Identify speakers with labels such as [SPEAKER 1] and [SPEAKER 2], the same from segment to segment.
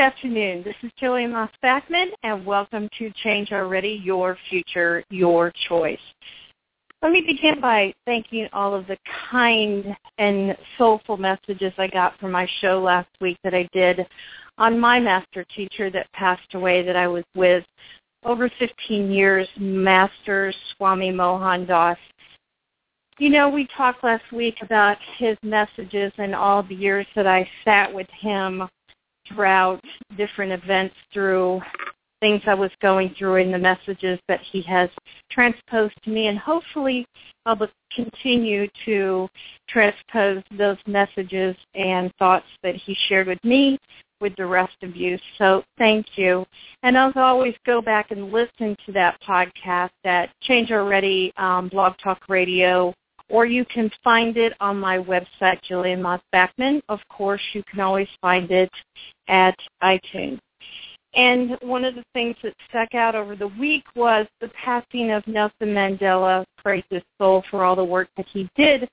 [SPEAKER 1] Afternoon. This is Jillian Moss Backman, and welcome to Change Already, Your Future, Your Choice. Let me begin by thanking all of the kind and soulful messages I got from my show last week that I did on my master teacher that passed away that I was with over 15 years, Master Swami Mohan Das. You know, we talked last week about his messages and all the years that I sat with him throughout different events through things I was going through and the messages that he has transposed to me and hopefully I'll continue to transpose those messages and thoughts that he shared with me with the rest of you. So thank you. And as always, go back and listen to that podcast at Change Already um, Blog Talk Radio or you can find it on my website, Jillian Moss Backman. Of course, you can always find it at iTunes. And one of the things that stuck out over the week was the passing of Nelson Mandela, praise his soul for all the work that he did.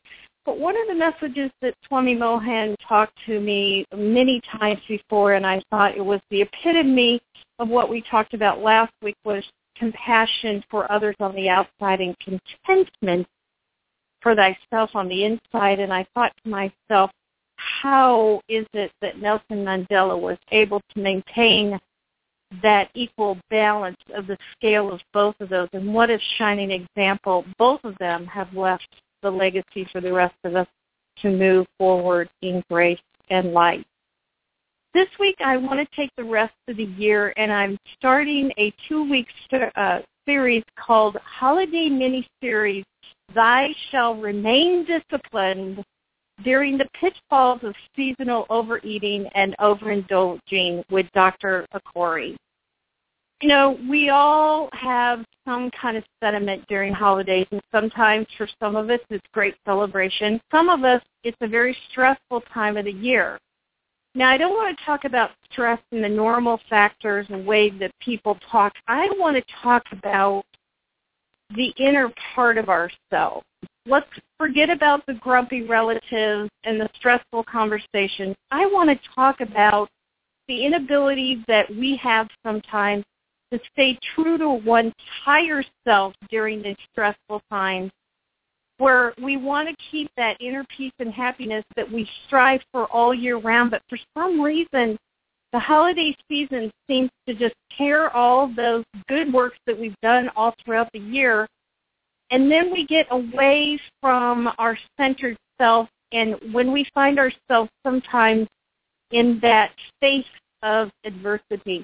[SPEAKER 1] But one of the messages that Swami Mohan talked to me many times before, and I thought it was the epitome of what we talked about last week, was compassion for others on the outside and contentment for thyself on the inside. And I thought to myself, how is it that Nelson Mandela was able to maintain that equal balance of the scale of both of those? And what a shining example both of them have left the legacy for the rest of us to move forward in grace and light. This week I want to take the rest of the year and I'm starting a two-week uh, series called Holiday Mini Series Thy Shall Remain Disciplined during the pitfalls of seasonal overeating and overindulging with Dr. Akoury. You know, we all have some kind of sentiment during holidays, and sometimes for some of us it's great celebration. Some of us it's a very stressful time of the year. Now, I don't want to talk about stress and the normal factors and ways that people talk. I want to talk about the inner part of ourselves let's forget about the grumpy relatives and the stressful conversations. I want to talk about the inability that we have sometimes to stay true to one's higher self during these stressful times where we want to keep that inner peace and happiness that we strive for all year round, but for some reason the holiday season seems to just tear all those good works that we've done all throughout the year and then we get away from our centered self and when we find ourselves sometimes in that space of adversity.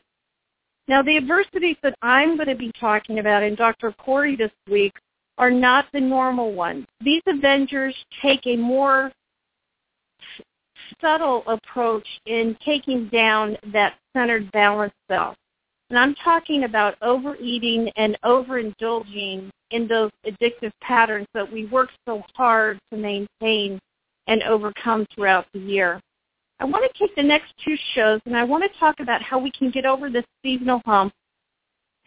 [SPEAKER 1] Now the adversities that I'm going to be talking about in Dr. Corey this week are not the normal ones. These Avengers take a more subtle approach in taking down that centered balanced self. And I'm talking about overeating and overindulging in those addictive patterns that we work so hard to maintain and overcome throughout the year. I want to take the next two shows and I want to talk about how we can get over this seasonal hump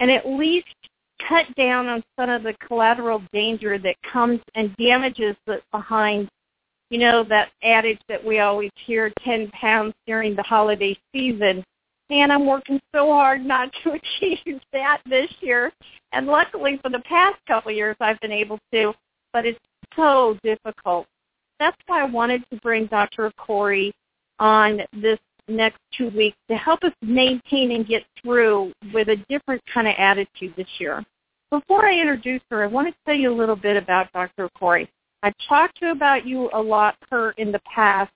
[SPEAKER 1] and at least cut down on some of the collateral danger that comes and damages that's behind, you know, that adage that we always hear, 10 pounds during the holiday season and I'm working so hard not to achieve that this year. And luckily for the past couple of years I've been able to, but it's so difficult. That's why I wanted to bring Dr. Corey on this next two weeks to help us maintain and get through with a different kind of attitude this year. Before I introduce her, I want to tell you a little bit about Dr. Corey. I've talked to about you a lot her in the past,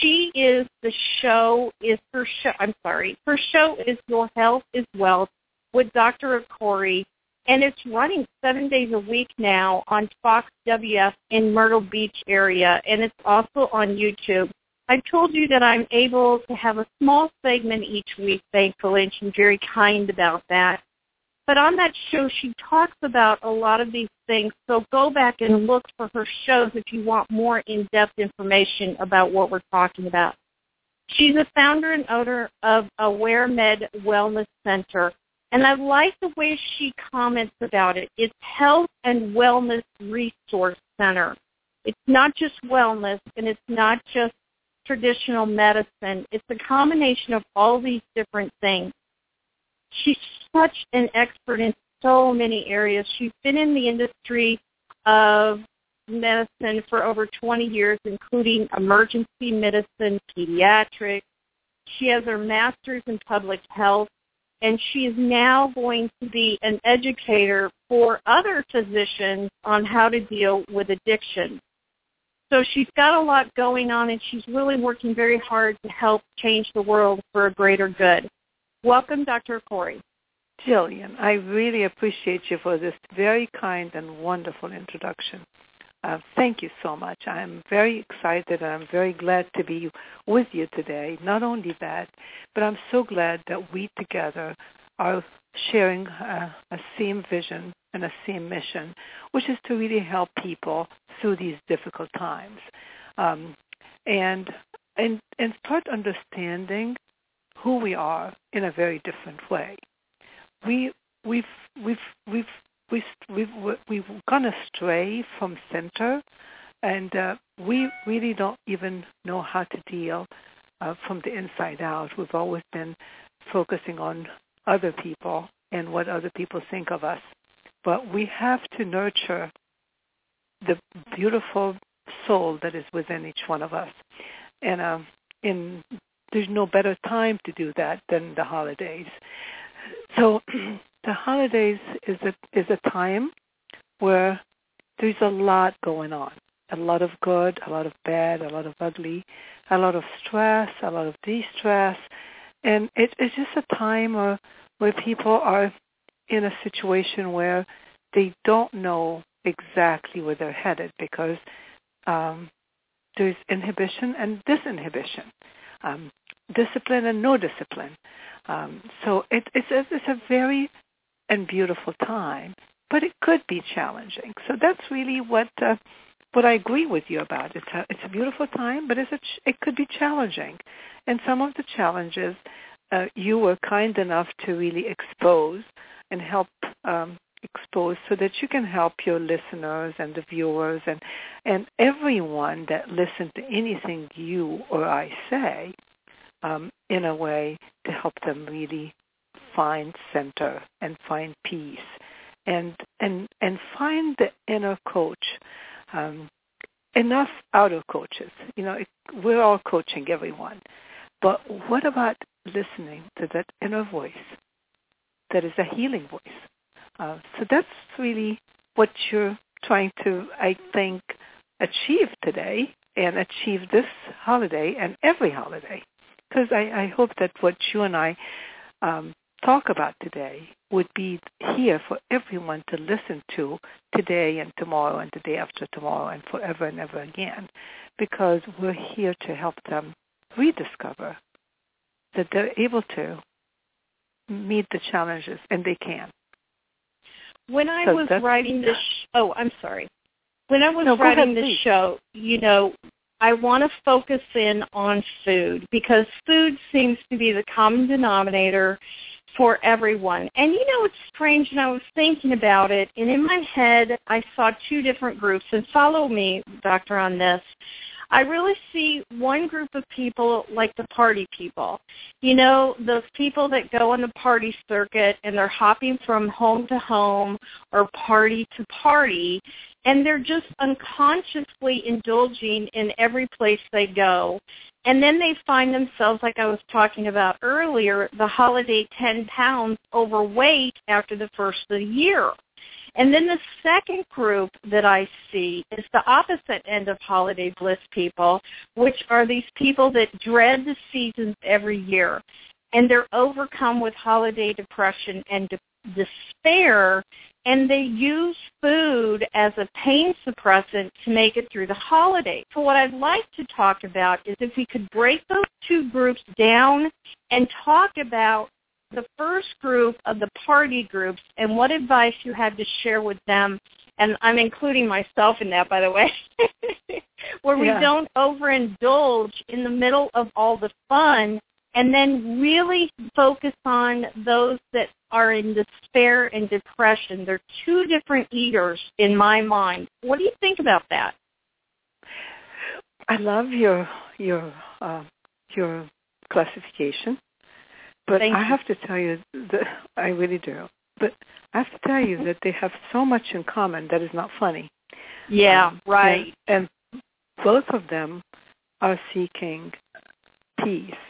[SPEAKER 1] She is the show is her show. I'm sorry, her show is Your Health is Wealth with Dr. Akoury, and it's running seven days a week now on Fox WF in Myrtle Beach area, and it's also on YouTube. I've told you that I'm able to have a small segment each week, thankfully, and she's very kind about that. But on that show, she talks about a lot of these things. So go back and look for her shows if you want more in-depth information about what we're talking about. She's a founder and owner of AwareMed Wellness Center. And I like the way she comments about it. It's Health and Wellness Resource Center. It's not just wellness and it's not just traditional medicine. It's a combination of all these different things. She's such an expert in so many areas. She's been in the industry of medicine for over 20 years, including emergency medicine, pediatrics. She has her master's in public health, and she is now going to be an educator for other physicians on how to deal with addiction. So she's got a lot going on, and she's really working very hard to help change the world for a greater good. Welcome, Dr. Corey.
[SPEAKER 2] Jillian, I really appreciate you for this very kind and wonderful introduction. Uh, thank you so much. I'm very excited and I'm very glad to be with you today. Not only that, but I'm so glad that we together are sharing a, a same vision and a same mission, which is to really help people through these difficult times, um, and and and start understanding who we are in a very different way. We we've we've we've we've we've we've gone astray from center, and uh, we really don't even know how to deal uh, from the inside out. We've always been focusing on other people and what other people think of us, but we have to nurture the beautiful soul that is within each one of us. And uh, in there's no better time to do that than the holidays. So the holidays is a is a time where there's a lot going on. A lot of good, a lot of bad, a lot of ugly, a lot of stress, a lot of de-stress. And it, it's just a time where, where people are in a situation where they don't know exactly where they're headed because um, there's inhibition and disinhibition. Um, discipline and no discipline. Um, so it, it's, a, it's a very and beautiful time, but it could be challenging. So that's really what uh, what I agree with you about. It's a, it's a beautiful time, but it's a ch- it could be challenging, and some of the challenges uh, you were kind enough to really expose and help um, expose so that you can help your listeners and the viewers and and everyone that listens to anything you or I say um, in a way to help them really find center and find peace and and and find the inner coach. Um, enough outer coaches. You know, it, we're all coaching everyone. But what about listening to that inner voice that is a healing voice? Uh, so that's really what you're trying to, I think, achieve today and achieve this holiday and every holiday because I, I hope that what you and I um, talk about today would be here for everyone to listen to today and tomorrow and the day after tomorrow and forever and ever again because we're here to help them rediscover that they're able to meet the challenges and they can.
[SPEAKER 1] When I
[SPEAKER 2] So
[SPEAKER 1] was writing this, sh- oh, I'm sorry. When I was
[SPEAKER 2] No,
[SPEAKER 1] writing
[SPEAKER 2] ahead,
[SPEAKER 1] this
[SPEAKER 2] please.
[SPEAKER 1] show, you know, I want to focus in on food because food seems to be the common denominator for everyone. And you know, it's strange, and I was thinking about it, and in my head, I saw two different groups. And follow me, doctor, on this. I really see one group of people like the party people. You know, those people that go on the party circuit and they're hopping from home to home or party to party and they're just unconsciously indulging in every place they go. And then they find themselves, like I was talking about earlier, the holiday 10 pounds overweight after the first of the year. And then the second group that I see is the opposite end of holiday bliss people, which are these people that dread the seasons every year. And they're overcome with holiday depression and de- despair and they use food as a pain suppressant to make it through the holiday. So what I'd like to talk about is if we could break those two groups down and talk about the first group of the party groups and what advice you had to share with them and I'm including myself in that, by the way, where we
[SPEAKER 2] Yeah.
[SPEAKER 1] don't overindulge in the middle of all the fun and then really focus on those that are in despair and depression. They're two different eaters in my mind. What do you think about that?
[SPEAKER 2] I love your your uh, your classification, but
[SPEAKER 1] Thank
[SPEAKER 2] I
[SPEAKER 1] you.
[SPEAKER 2] have to tell you that I really do. But I have to tell you that they have so much in common that is not funny.
[SPEAKER 1] Yeah,
[SPEAKER 2] Um,
[SPEAKER 1] right.
[SPEAKER 2] And, and both of them are seeking peace.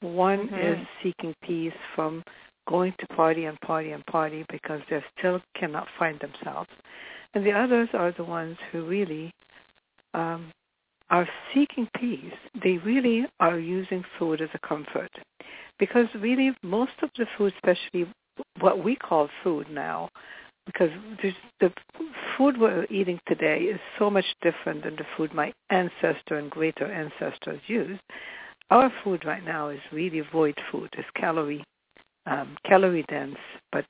[SPEAKER 2] One
[SPEAKER 1] Mhm.
[SPEAKER 2] is seeking peace from going to party and party and party because they still cannot find themselves. And the others are the ones who really um, are seeking peace. They really are using food as a comfort. Because really most of the food, especially what we call food now, because the food we're eating today is so much different than the food my ancestor and greater ancestors used. Our food right now is really void food. It's calorie um, calorie dense but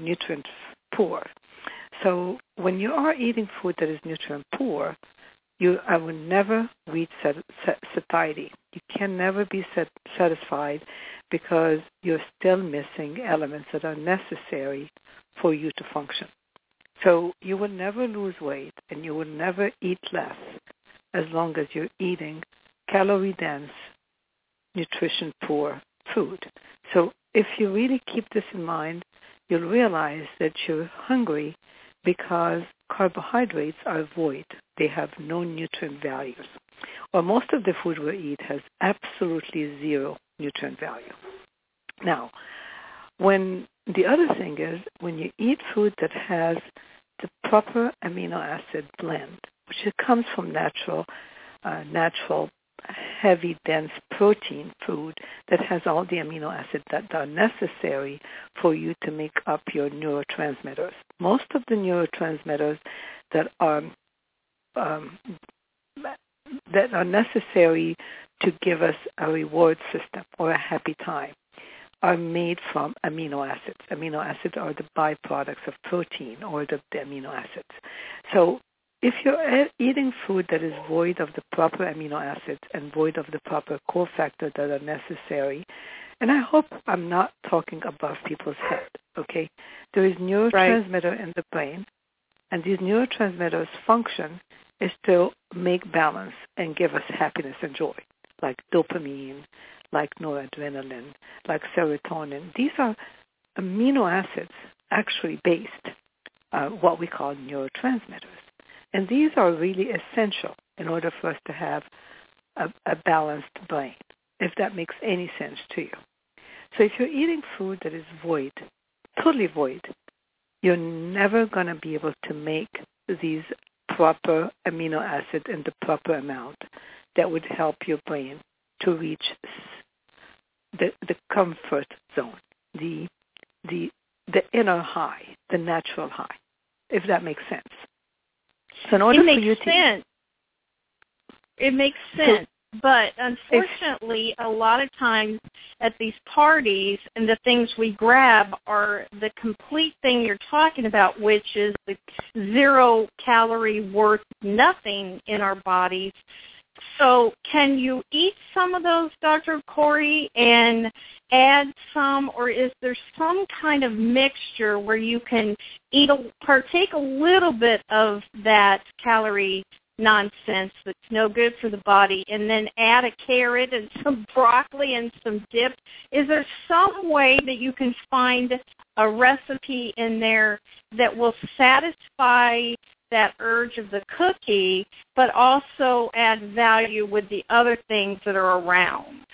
[SPEAKER 2] nutrient poor. So when you are eating food that is nutrient poor, you I will never reach sat, sat, satiety. You can never be sat, satisfied because you're still missing elements that are necessary for you to function. So you will never lose weight and you will never eat less as long as you're eating calorie dense, nutrition poor food. So if you really keep this in mind, you'll realize that you're hungry because carbohydrates are void. They have no nutrient values. Or most of the food we eat has absolutely zero nutrient value. Now, when the other thing is when you eat food that has the proper amino acid blend, which comes from natural, uh, natural, heavy, dense protein food that has all the amino acids that are necessary for you to make up your neurotransmitters. Most of the neurotransmitters that are um, that are necessary to give us a reward system or a happy time are made from amino acids. Amino acids are the byproducts of protein or the, the amino acids. So if you're eating food that is void of the proper amino acids and void of the proper cofactors that are necessary, and I hope I'm not talking above people's head, okay? There is neurotransmitter in the brain, and these neurotransmitters function is to make balance and give us happiness and joy, like dopamine, like noradrenaline, like serotonin. These are amino acids actually based, uh, what we call neurotransmitters. And these are really essential in order for us to have a, a balanced brain, if that makes any sense to you. So if you're eating food that is void, totally void, you're never going to be able to make these proper amino acids in the proper amount that would help your brain to reach the, the comfort zone, the, the, the inner high, the natural high, if that makes sense. So in order
[SPEAKER 1] it
[SPEAKER 2] for
[SPEAKER 1] makes
[SPEAKER 2] you to
[SPEAKER 1] sense. It makes sense. But unfortunately, a lot of times at these parties, and the things we grab are the complete thing you're talking about, which is the zero calorie worth nothing in our bodies. So can you eat some of those, Dr. Corey, and add some, or is there some kind of mixture where you can eat a, partake a little bit of that calorie nonsense that's no good for the body and then add a carrot and some broccoli and some dip is there some way that you can find a recipe in there that will satisfy that urge of the cookie but also add value with the other things that are around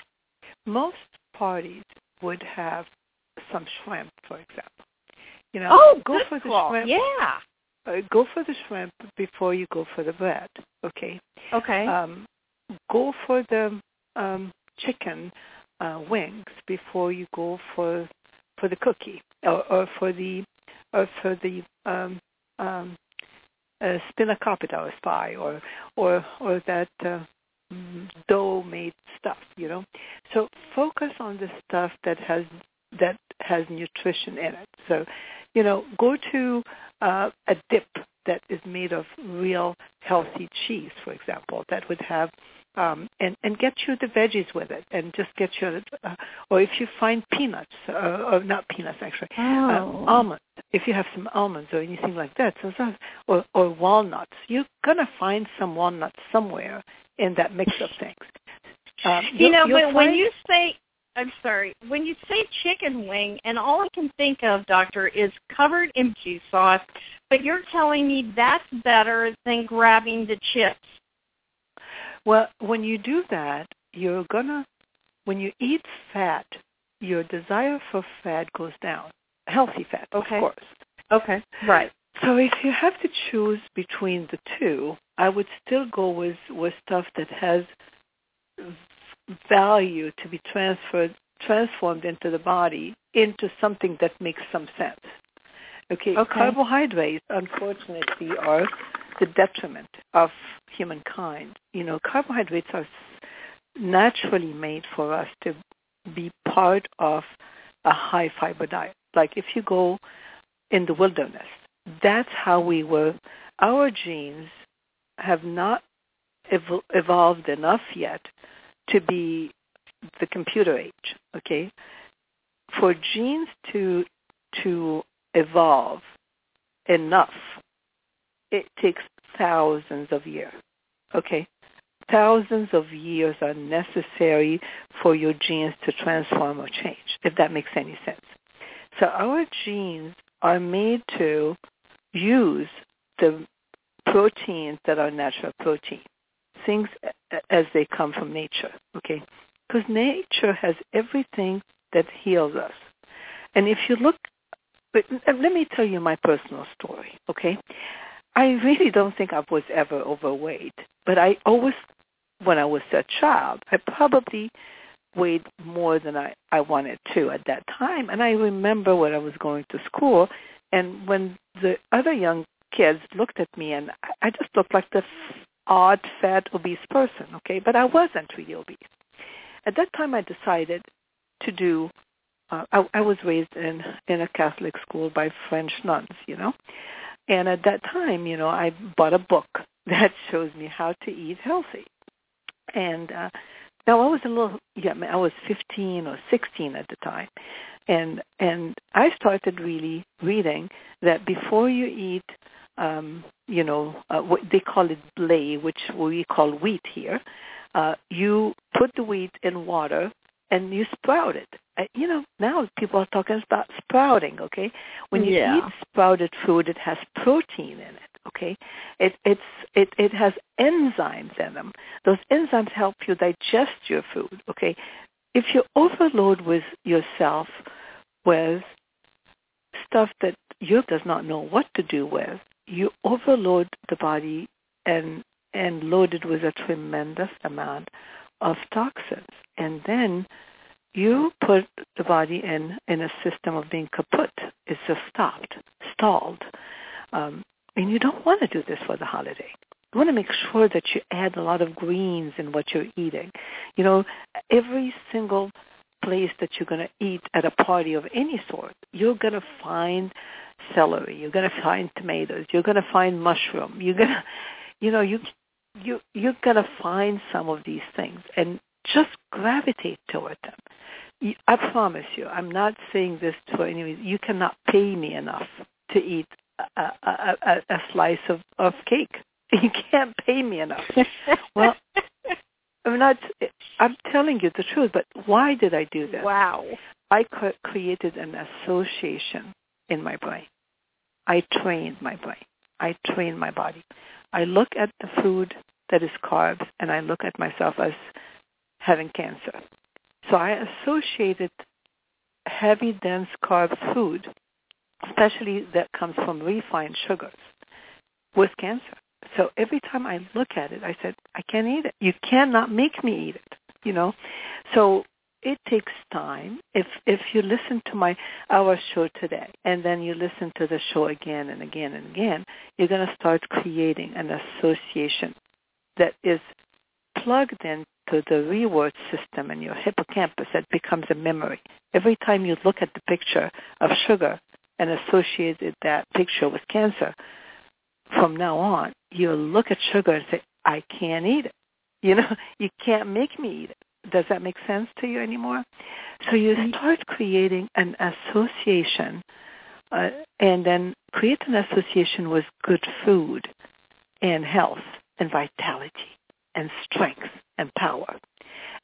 [SPEAKER 2] most parties would have some shrimp, for example. You know,
[SPEAKER 1] oh
[SPEAKER 2] go
[SPEAKER 1] good
[SPEAKER 2] for the
[SPEAKER 1] call.
[SPEAKER 2] shrimp.
[SPEAKER 1] yeah
[SPEAKER 2] uh, go for the shrimp before you go for the bread. Okay.
[SPEAKER 1] Okay.
[SPEAKER 2] Um, go for the um, chicken uh, wings before you go for for the cookie or, or for the or for the um, um, uh, spanakopita or spy or or or that uh, dough made stuff. You know. So focus on the stuff that has that has nutrition in it. So, you know, go to uh, a dip that is made of real healthy cheese, for example, that would have um, and and get you the veggies with it, and just get you, uh, or if you find peanuts, uh, or not peanuts actually,
[SPEAKER 1] oh.
[SPEAKER 2] uh, almonds. If you have some almonds or anything like that, or or walnuts, you're gonna find some walnuts somewhere in that mix of things.
[SPEAKER 1] Um, you know, but when you say I'm sorry. When you say chicken wing, and all I can think of, doctor, is covered in cheese sauce, but you're telling me that's better than grabbing the chips.
[SPEAKER 2] Well, when you do that, you're gonna when you eat fat, your desire for fat goes down. Healthy fat,
[SPEAKER 1] okay.
[SPEAKER 2] of course.
[SPEAKER 1] Okay. Right.
[SPEAKER 2] So if you have to choose between the two, I would still go with with stuff that has value to be transferred transformed into the body into something that makes some sense. Okay,
[SPEAKER 1] okay.
[SPEAKER 2] carbohydrates unfortunately are the detriment of humankind. You know, carbohydrates are naturally made for us to be part of a high fiber diet. Like if you go in the wilderness, that's how we were. Our genes have not ev- evolved enough yet to be the computer age, okay? For genes to to evolve enough, it takes thousands of years. Okay? Thousands of years are necessary for your genes to transform or change, if that makes any sense. So our genes are made to use the proteins that are natural proteins things as they come from nature, okay? Because nature has everything that heals us. And if you look, but uh, let me tell you my personal story, okay? I really don't think I was ever overweight, but I always, when I was a child, I probably weighed more than I, I wanted to at that time. And I remember when I was going to school, and when the other young kids looked at me, and I just looked like the odd, fat, obese person, okay? But I wasn't really obese. At that time, I decided to do. Uh, I, I was raised in in a Catholic school by French nuns, you know, and at that time, you know, I bought a book that shows me how to eat healthy. And uh, now I was a little, yeah, I was 15 or 16 at the time, and and I started really reading that before you eat um, you know, uh, what they call it blé, which we call wheat here. Uh, you put the wheat in water and you sprout it. Uh, you know, now people are talking about sprouting. Okay, when you
[SPEAKER 1] yeah.
[SPEAKER 2] eat sprouted food, it has protein in it. Okay, it it's it it has enzymes in them. Those enzymes help you digest your food. Okay, if you overload with yourself with stuff that you does not know what to do with, you overload the body and and load it with a tremendous amount of toxins. And then you put the body in, in a system of being kaput. It's just stopped, stalled. Um, and you don't want to do this for the holiday. You want to make sure that you add a lot of greens in what you're eating. You know, every single place that you're going to eat at a party of any sort, you're going to find celery. You're going to find tomatoes. You're going to find mushroom. You're going to, you know, you you you're going to find some of these things and just gravitate toward them. I promise you, I'm not saying this for any reason. You cannot pay me enough to eat a, a, a, a slice of, of cake. You can't pay me enough. well, I'm not. I'm telling you the truth. But why did I do this?
[SPEAKER 1] Wow.
[SPEAKER 2] I created an association in my brain. I trained my brain. I trained my body. I look at the food that is carbs and I look at myself as having cancer. So I associated heavy, dense carb food, especially that comes from refined sugars, with cancer. So every time I look at it, I said, I can't eat it. You cannot make me eat it. You know, so it takes time. If if you listen to my our show today and then you listen to the show again and again and again, you're going to start creating an association that is plugged into the reward system in your hippocampus that becomes a memory. Every time you look at the picture of sugar and associated that picture with cancer, from now on, you look at sugar and say, I can't eat it. You know, you can't make me eat it. Does that make sense to you anymore? So you start creating an association uh, and then create an association with good food and health and vitality and strength and power.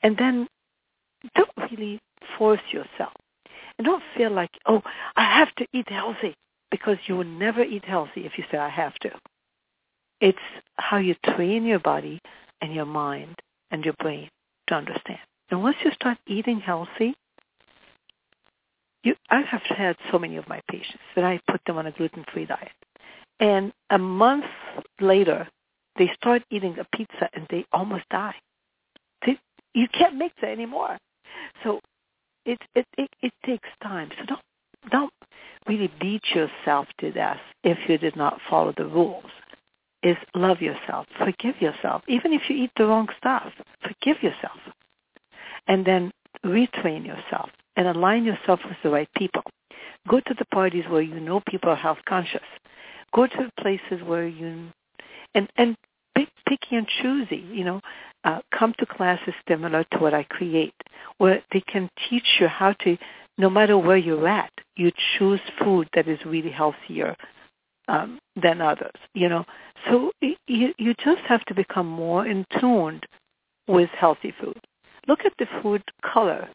[SPEAKER 2] And then don't really force yourself. And don't feel like, oh, I have to eat healthy because you will never eat healthy if you say, I have to. It's how you train your body and your mind and your brain to understand. And once you start eating healthy, you, I have had so many of my patients that I put them on a gluten-free diet. And a month later, they start eating a pizza and they almost die. They, you can't make that anymore. So it, it, it, it takes time. So don't, don't really beat yourself to death if you did not follow the rules is love yourself, forgive yourself. Even if you eat the wrong stuff, forgive yourself. And then retrain yourself and align yourself with the right people. Go to the parties where you know people are health conscious. Go to places where you and and pick picky and choosy. You know, uh, come to classes similar to what I create, where they can teach you how to. No matter where you're at, you choose food that is really healthier um, than others. You know, so you you just have to become more in tune with healthy food. Look at the food color.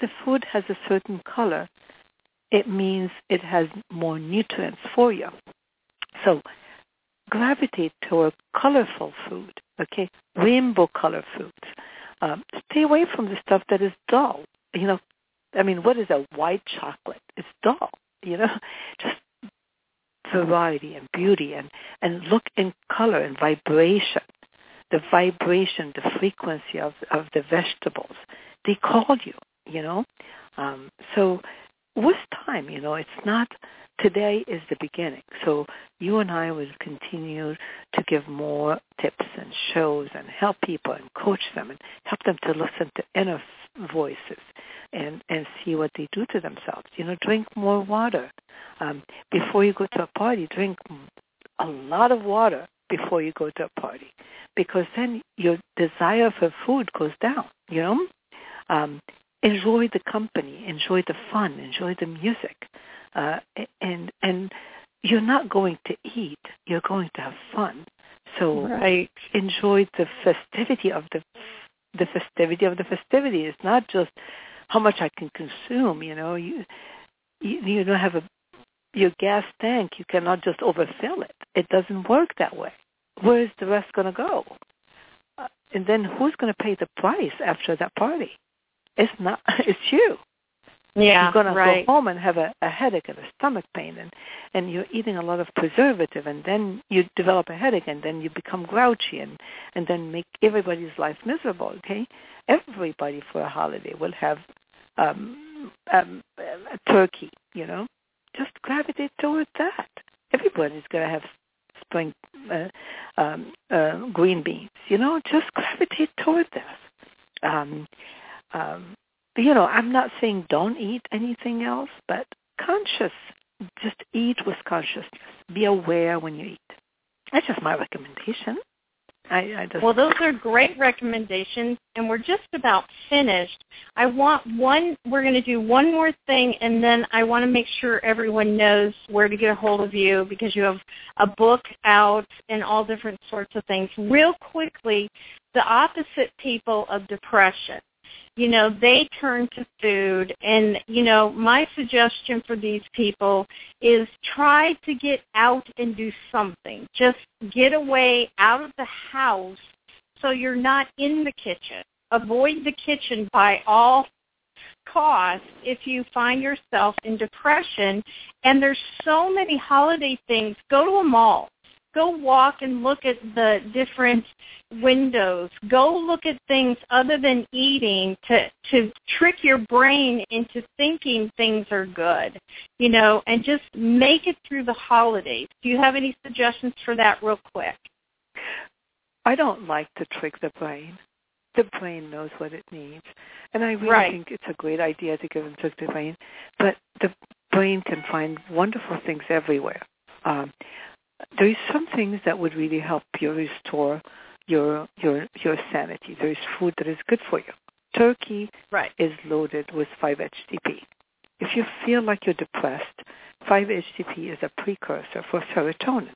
[SPEAKER 2] The food has a certain color. It means it has more nutrients for you. So gravitate toward colorful food, okay? Rainbow color foods. Um, stay away from the stuff that is dull. You know, I mean, what is a white chocolate? It's dull. You know, just variety and beauty and, and look in color and vibration. The vibration, the frequency of, of the vegetables. They call you, you know. Um, so with time, you know, it's not today is the beginning. So you and I will continue to give more tips and shows and help people and coach them and help them to listen to inner voices and and see what they do to themselves. You know, drink more water um, before you go to a party. Drink a lot of water before you go to a party, because then your desire for food goes down. You know, um, enjoy the company, enjoy the fun, enjoy the music, uh, and and you're not going to eat. You're going to have fun. So
[SPEAKER 1] right.
[SPEAKER 2] enjoy the festivity of the the festivity of the festivity. It's not just how much I can consume. You know, you you, you don't have a your gas tank. You cannot just overfill it. It doesn't work that way. Where is the rest going to go? Uh, and then who's going to pay the price after that party? It's not. It's you.
[SPEAKER 1] Yeah,
[SPEAKER 2] you're going to go home and have a, a headache and a stomach pain, and and you're eating a lot of preservative, and then you develop a headache, and then you become grouchy, and and then make everybody's life miserable. Okay, everybody for a holiday will have um, um, a turkey. You know, just gravitate toward that. Everybody's going to have spring uh, um, uh, green beans. You know, just gravitate toward that. Um, um, you know, I'm not saying don't eat anything else, but conscious. Just eat with consciousness. Be aware when you eat. That's just my recommendation. I, I
[SPEAKER 1] well, those are great recommendations, and we're just about finished. I want one. We're going to do one more thing, and then I want to make sure everyone knows where to get a hold of you because you have a book out and all different sorts of things. Real quickly, the opposite people of depression you know, they turn to food. And, you know, my suggestion for these people is try to get out and do something. Just get away out of the house so you're not in the kitchen. Avoid the kitchen by all costs if you find yourself in depression. And there's so many holiday things. Go to a mall. Go walk and look at the different windows. Go look at things other than eating to to trick your brain into thinking things are good. You know, and just make it through the holidays. Do you have any suggestions for that real quick?
[SPEAKER 2] I don't like to trick the brain. The brain knows what it needs. And I really
[SPEAKER 1] right.
[SPEAKER 2] think it's a great idea to give them to the brain. But the brain can find wonderful things everywhere. Um, there's some things that would really help you restore your your your sanity. There is food that is good for you. Turkey
[SPEAKER 1] right.
[SPEAKER 2] is loaded with 5-HTP. If you feel like you're depressed, 5-HTP is a precursor for serotonin.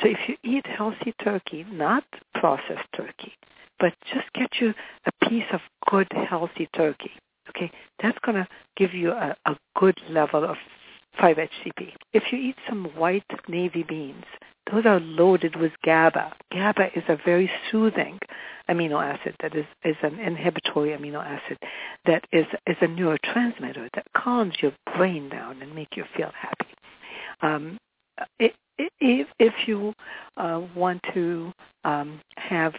[SPEAKER 2] So if you eat healthy turkey, not processed turkey, but just get you a piece of good, healthy turkey, okay, that's going to give you a, a good level of 5-HTP. If you eat some white navy beans, those are loaded with GABA. GABA is a very soothing amino acid that is, is an inhibitory amino acid that is, is a neurotransmitter that calms your brain down and make you feel happy. Um, if, if you uh, want to um, have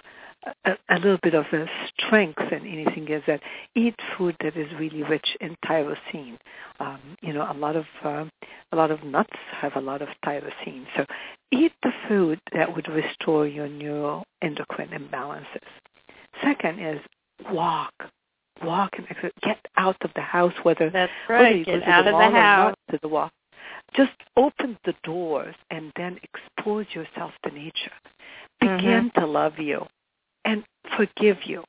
[SPEAKER 2] a, a, little bit of a strength in anything is that eat food that is really rich in tyrosine. Um, you know, a lot of um, a lot of nuts have a lot of tyrosine. So eat the food that would restore your neuroendocrine imbalances. Second is walk. Walk and exercise. Get out of the house, whether
[SPEAKER 1] that's
[SPEAKER 2] right.
[SPEAKER 1] Whether Get out of the house.
[SPEAKER 2] Or not to the walk. Just open the doors and then expose yourself to nature. Begin
[SPEAKER 1] mm-hmm.
[SPEAKER 2] to love you and forgive you.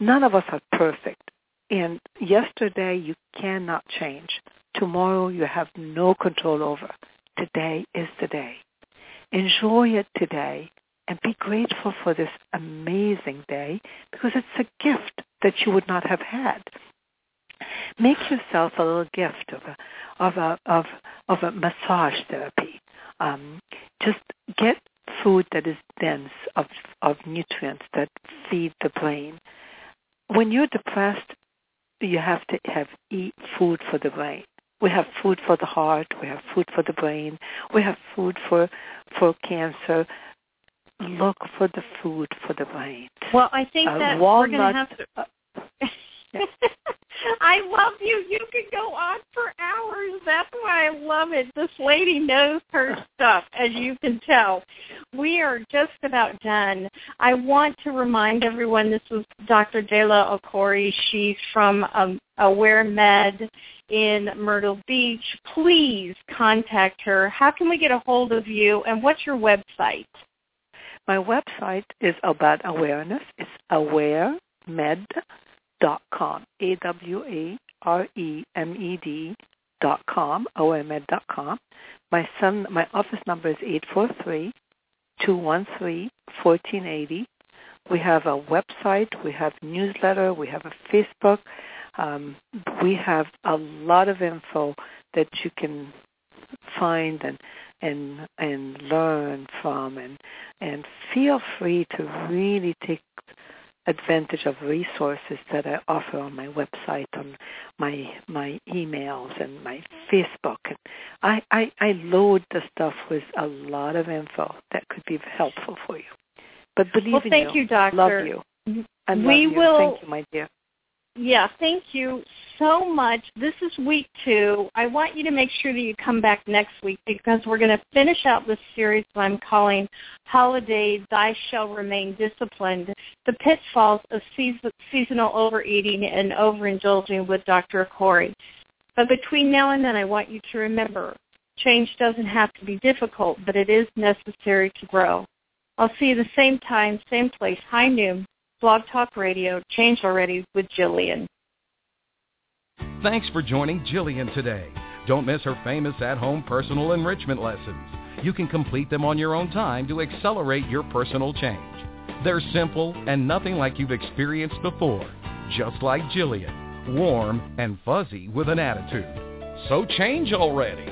[SPEAKER 2] None of us are perfect. And yesterday you cannot change. Tomorrow you have no control over. Today is the day. Enjoy it today and be grateful for this amazing day because it's a gift that you would not have had. Make yourself a little gift of a of a of of a massage therapy. Um, just get food that is dense of of nutrients that feed the brain. When you're depressed, you have to have eat food for the brain. We have food for the heart. We have food for the brain. We have food for for cancer. Look for the food for the brain.
[SPEAKER 1] Well, I think
[SPEAKER 2] uh,
[SPEAKER 1] that we're going to have to. I love you. You could go on for hours. That's why I love it. This lady knows her stuff, as you can tell. We are just about done. I want to remind everyone this was Dr. Jayla Akoury. She's from um, Aware Med in Myrtle Beach. Please contact her. How can we get a hold of you, and what's your website?
[SPEAKER 2] My website is about awareness. It's awaremed dot com. A W A R E M E D dot com. awaremed dot com. My son, my office number is eight four three two one three fourteen eighty. We have a website. We have newsletter. We have a Facebook. Um, we have a lot of info that you can find and and and learn from and and feel free to really take advantage of resources that I offer on my website, on my my emails and my Facebook. And I, I, I load the stuff with a lot of info that could be helpful for you. But believe
[SPEAKER 1] well,
[SPEAKER 2] in
[SPEAKER 1] thank
[SPEAKER 2] you.
[SPEAKER 1] you, Doctor.
[SPEAKER 2] Love you. Mm-hmm. I love
[SPEAKER 1] we
[SPEAKER 2] you.
[SPEAKER 1] will.
[SPEAKER 2] Thank you, my dear.
[SPEAKER 1] Yeah, thank you so much. This is week two. I want you to make sure that you come back next week because we're going to finish out this series that I'm calling Holiday Thy Shall Remain Disciplined, the pitfalls of seasonal overeating and overindulging with Dr. Corey. But between now and then, I want you to remember, change doesn't have to be difficult, but it is necessary to grow. I'll see you the same time, same place, high noon, Blog Talk Radio, Change Already with Jillian.
[SPEAKER 3] Thanks for joining Jillian today. Don't miss her famous at-home personal enrichment lessons. You can complete them on your own time to accelerate your personal change. They're simple and nothing like you've experienced before, just like Jillian, warm and fuzzy with an attitude. So change already.